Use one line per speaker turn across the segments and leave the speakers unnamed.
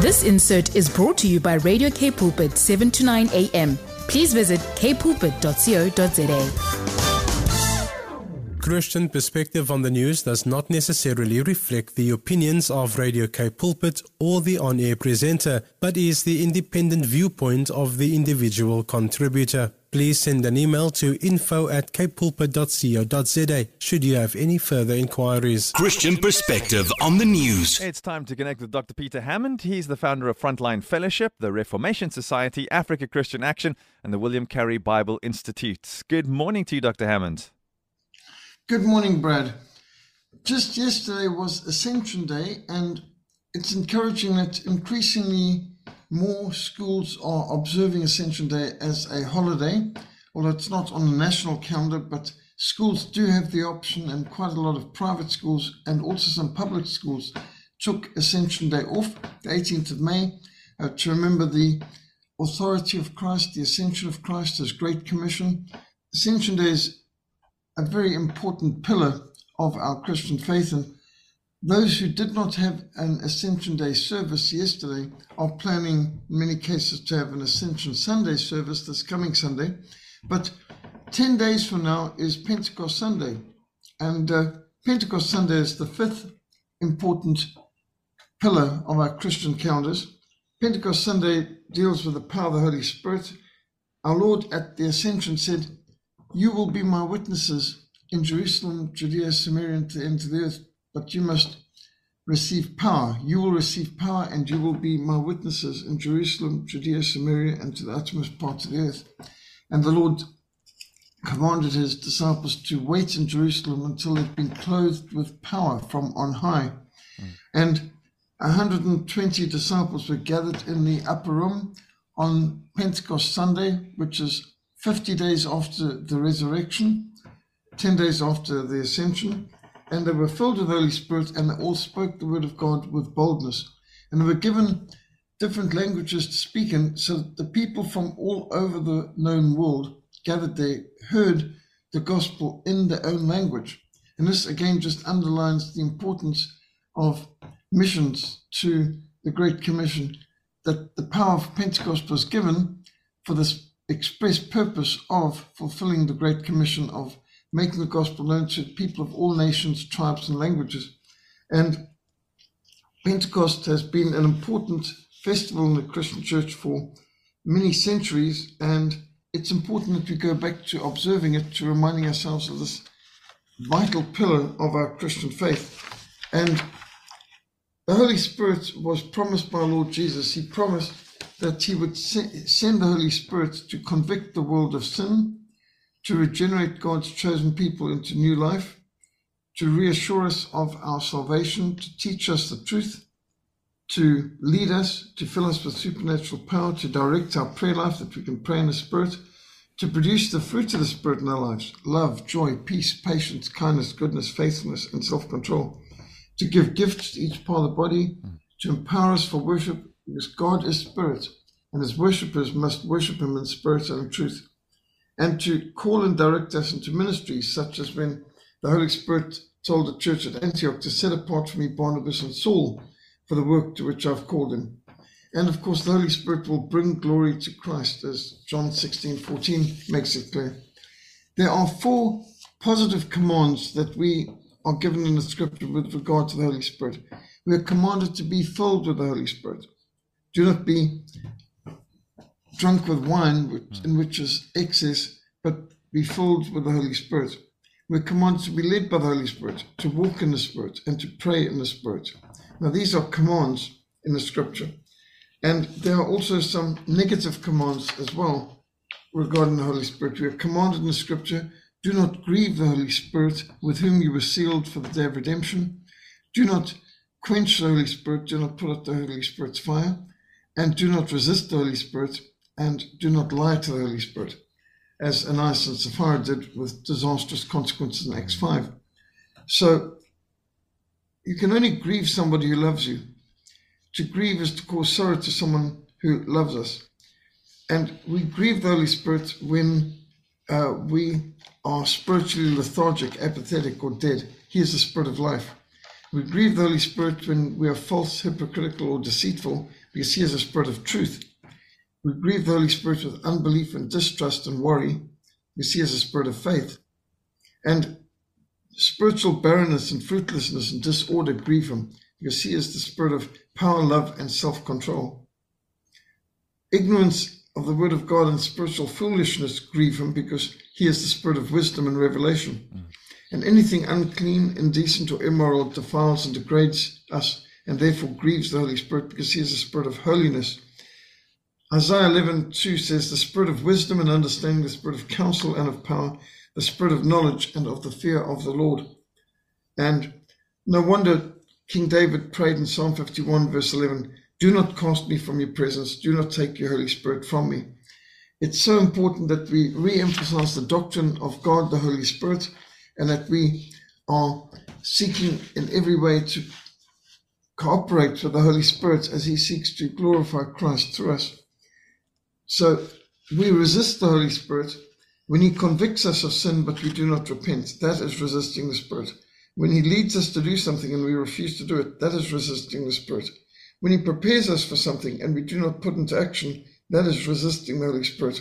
This insert is brought to you by Radio K Pulpit 7 to 9 a.m. Please visit kpulpit.co.za.
Christian perspective on the news does not necessarily reflect the opinions of Radio K Pulpit or the on air presenter, but is the independent viewpoint of the individual contributor. Please send an email to info at kpulpit.co.za should you have any further inquiries.
Christian perspective on the news.
It's time to connect with Dr. Peter Hammond. He's the founder of Frontline Fellowship, the Reformation Society, Africa Christian Action, and the William Carey Bible Institute. Good morning to you, Dr. Hammond.
Good morning, Brad. Just yesterday was Ascension Day, and it's encouraging that increasingly more schools are observing Ascension Day as a holiday, although it's not on the national calendar, but schools do have the option, and quite a lot of private schools and also some public schools took Ascension Day off, the 18th of May, uh, to remember the authority of Christ, the ascension of Christ, His Great Commission. Ascension Day is a very important pillar of our Christian faith. And those who did not have an Ascension Day service yesterday are planning, in many cases, to have an Ascension Sunday service this coming Sunday. But 10 days from now is Pentecost Sunday. And uh, Pentecost Sunday is the fifth important pillar of our Christian calendars. Pentecost Sunday deals with the power of the Holy Spirit. Our Lord at the Ascension said, you will be my witnesses in Jerusalem, Judea, Samaria, and to the end of the earth, but you must receive power. You will receive power, and you will be my witnesses in Jerusalem, Judea, Samaria, and to the uttermost part of the earth. And the Lord commanded his disciples to wait in Jerusalem until they'd been clothed with power from on high. Mm. And 120 disciples were gathered in the upper room on Pentecost Sunday, which is 50 days after the resurrection, 10 days after the ascension, and they were filled with the Holy Spirit and they all spoke the word of God with boldness. And they were given different languages to speak in, so that the people from all over the known world gathered there, heard the gospel in their own language. And this again just underlines the importance of missions to the Great Commission, that the power of Pentecost was given for this express purpose of fulfilling the Great Commission of making the gospel known to people of all nations, tribes, and languages. And Pentecost has been an important festival in the Christian church for many centuries, and it's important that we go back to observing it, to reminding ourselves of this vital pillar of our Christian faith. And the Holy Spirit was promised by Lord Jesus. He promised that he would send the Holy Spirit to convict the world of sin, to regenerate God's chosen people into new life, to reassure us of our salvation, to teach us the truth, to lead us, to fill us with supernatural power, to direct our prayer life that we can pray in the Spirit, to produce the fruit of the Spirit in our lives love, joy, peace, patience, kindness, goodness, faithfulness, and self control, to give gifts to each part of the body, to empower us for worship because God is spirit, and his worshippers must worship him in spirit and in truth, and to call and direct us into ministries, such as when the Holy Spirit told the church at Antioch to set apart for me Barnabas and Saul for the work to which I've called them. And of course, the Holy Spirit will bring glory to Christ, as John 16 14 makes it clear. There are four positive commands that we are given in the scripture with regard to the Holy Spirit. We are commanded to be filled with the Holy Spirit. Do not be drunk with wine, which, hmm. in which is excess, but be filled with the Holy Spirit. We're commanded to be led by the Holy Spirit, to walk in the Spirit, and to pray in the Spirit. Now, these are commands in the scripture. And there are also some negative commands as well regarding the Holy Spirit. We are commanded in the scripture do not grieve the Holy Spirit with whom you were sealed for the day of redemption. Do not quench the Holy Spirit. Do not put out the Holy Spirit's fire and do not resist the Holy Spirit, and do not lie to the Holy Spirit, as Ananias and Sapphira did with disastrous consequences in Acts 5. So you can only grieve somebody who loves you. To grieve is to cause sorrow to someone who loves us. And we grieve the Holy Spirit when uh, we are spiritually lethargic, apathetic, or dead. He is the Spirit of life. We grieve the Holy Spirit when we are false, hypocritical, or deceitful, because He is the spirit of truth. We grieve the Holy Spirit with unbelief and distrust and worry, We see as a spirit of faith. And spiritual barrenness and fruitlessness and disorder grieve Him, because He is the spirit of power, love, and self control. Ignorance of the Word of God and spiritual foolishness grieve Him, because He is the spirit of wisdom and revelation. Mm. And anything unclean, indecent, or immoral defiles and degrades us and therefore grieves the Holy Spirit because he is a spirit of holiness. Isaiah 11 2 says, The spirit of wisdom and understanding, the spirit of counsel and of power, the spirit of knowledge and of the fear of the Lord. And no wonder King David prayed in Psalm 51, verse 11, Do not cast me from your presence, do not take your Holy Spirit from me. It's so important that we re emphasize the doctrine of God, the Holy Spirit, and that we are seeking in every way to cooperate with the Holy Spirit as He seeks to glorify Christ through us. So we resist the Holy Spirit when He convicts us of sin, but we do not repent. That is resisting the Spirit. When He leads us to do something and we refuse to do it, that is resisting the Spirit. When He prepares us for something and we do not put into action, that is resisting the Holy Spirit.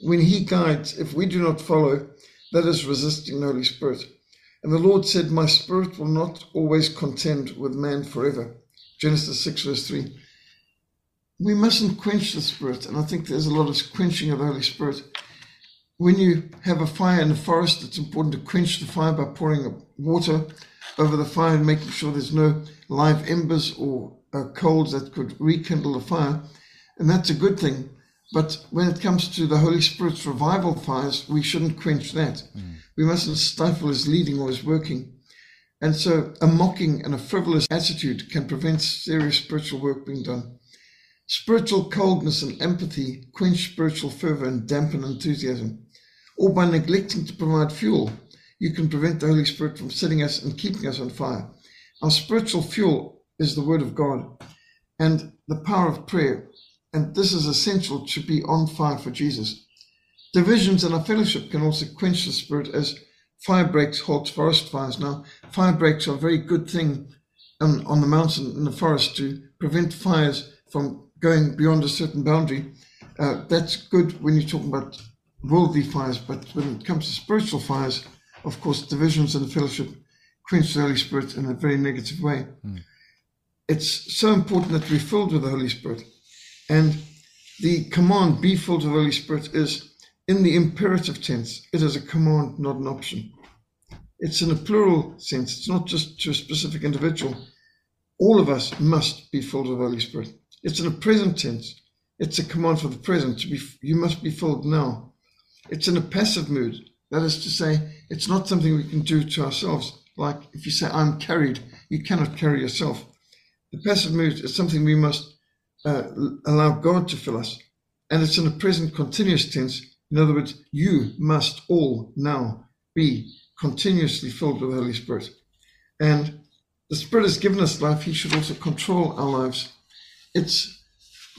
When He guides, if we do not follow, that is resisting the Holy Spirit. And the Lord said, My spirit will not always contend with man forever. Genesis 6, verse 3. We mustn't quench the Spirit, and I think there's a lot of quenching of the Holy Spirit. When you have a fire in the forest, it's important to quench the fire by pouring water over the fire and making sure there's no live embers or uh, coals that could rekindle the fire. And that's a good thing. But when it comes to the Holy Spirit's revival fires, we shouldn't quench that. Mm. We mustn't stifle his leading or his working. And so a mocking and a frivolous attitude can prevent serious spiritual work being done. Spiritual coldness and empathy quench spiritual fervor and dampen enthusiasm. Or by neglecting to provide fuel, you can prevent the Holy Spirit from setting us and keeping us on fire. Our spiritual fuel is the Word of God and the power of prayer and this is essential to be on fire for Jesus. Divisions in our fellowship can also quench the spirit as fire breaks halt forest fires. Now, fire breaks are a very good thing on, on the mountain in the forest to prevent fires from going beyond a certain boundary. Uh, that's good when you're talking about worldly fires, but when it comes to spiritual fires, of course, divisions in the fellowship quench the Holy Spirit in a very negative way. Mm. It's so important that we're filled with the Holy Spirit. And the command, be filled with the Holy Spirit, is in the imperative tense. It is a command, not an option. It's in a plural sense. It's not just to a specific individual. All of us must be filled with the Holy Spirit. It's in the present tense. It's a command for the present. To be, you must be filled now. It's in a passive mood. That is to say, it's not something we can do to ourselves. Like if you say, I'm carried, you cannot carry yourself. The passive mood is something we must uh, allow God to fill us. And it's in a present continuous tense. In other words, you must all now be continuously filled with the Holy Spirit. And the Spirit has given us life, He should also control our lives. It's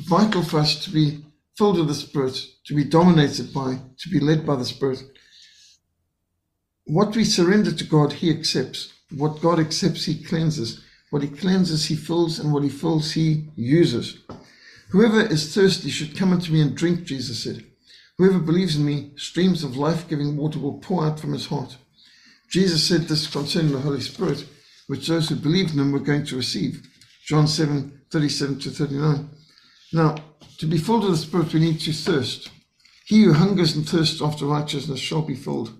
vital for us to be filled with the Spirit, to be dominated by, to be led by the Spirit. What we surrender to God, He accepts. What God accepts, He cleanses. What he cleanses, he fills, and what he fills, he uses. Whoever is thirsty should come unto me and drink, Jesus said. Whoever believes in me, streams of life giving water will pour out from his heart. Jesus said this concerning the Holy Spirit, which those who believed in him were going to receive. John 7 37 to 39. Now, to be filled with the Spirit, we need to thirst. He who hungers and thirsts after righteousness shall be filled.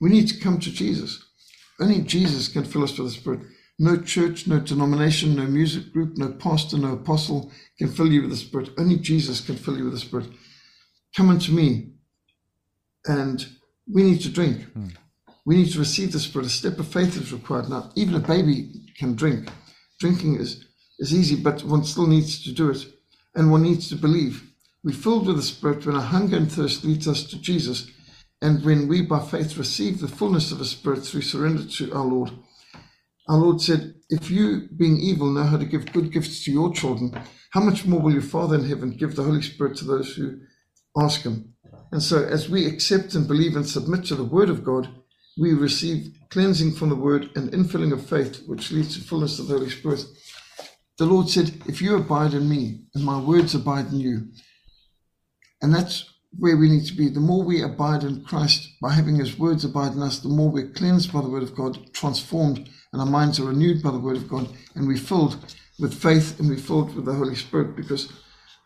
We need to come to Jesus. Only Jesus can fill us with the Spirit. No church, no denomination, no music group, no pastor, no apostle can fill you with the Spirit. Only Jesus can fill you with the Spirit. Come unto me. And we need to drink. Mm. We need to receive the Spirit. A step of faith is required. Now, even a baby can drink. Drinking is, is easy, but one still needs to do it. And one needs to believe. We're filled with the Spirit when our hunger and thirst leads us to Jesus. And when we, by faith, receive the fullness of the Spirit through surrender to our Lord, our Lord said, If you, being evil, know how to give good gifts to your children, how much more will your Father in heaven give the Holy Spirit to those who ask Him? And so, as we accept and believe and submit to the Word of God, we receive cleansing from the word and infilling of faith, which leads to fullness of the Holy Spirit. The Lord said, If you abide in me and my words abide in you, and that's where we need to be. The more we abide in Christ by having his words abide in us, the more we're cleansed by the word of God, transformed, and our minds are renewed by the word of God, and we're filled with faith and we're filled with the Holy Spirit because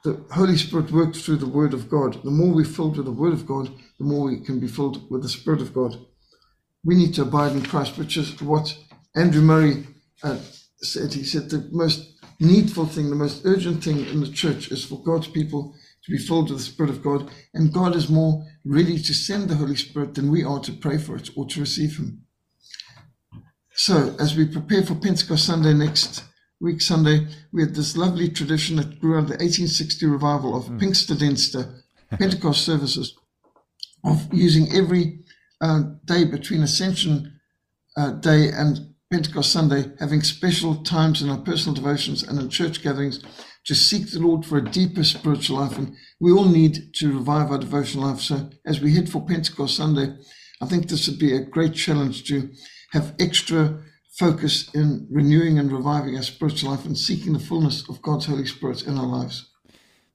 the Holy Spirit works through the word of God. The more we're filled with the word of God, the more we can be filled with the Spirit of God. We need to abide in Christ, which is what Andrew Murray uh, said. He said the most needful thing, the most urgent thing in the church is for God's people to be filled with the Spirit of God. And God is more ready to send the Holy Spirit than we are to pray for it or to receive Him. So, as we prepare for Pentecost Sunday next week, Sunday, we had this lovely tradition that grew out of the 1860 revival of mm. Pinksterdienste, Pentecost services, of using every uh, day between Ascension uh, Day and Pentecost Sunday, having special times in our personal devotions and in church gatherings to seek the Lord for a deeper spiritual life. And we all need to revive our devotional life. So as we head for Pentecost Sunday, I think this would be a great challenge to have extra focus in renewing and reviving our spiritual life and seeking the fullness of God's Holy Spirit in our lives.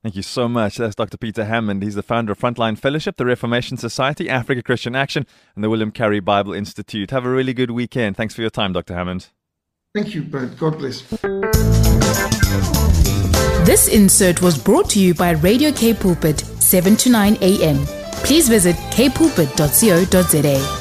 Thank you so much. That's Dr. Peter Hammond. He's the founder of Frontline Fellowship, the Reformation Society, Africa Christian Action, and the William Carey Bible Institute. Have a really good weekend. Thanks for your time, Dr. Hammond.
Thank you, Brad. God bless.
This insert was brought to you by Radio K Pulpit, 7 to 9 a.m. Please visit kpulpit.co.za.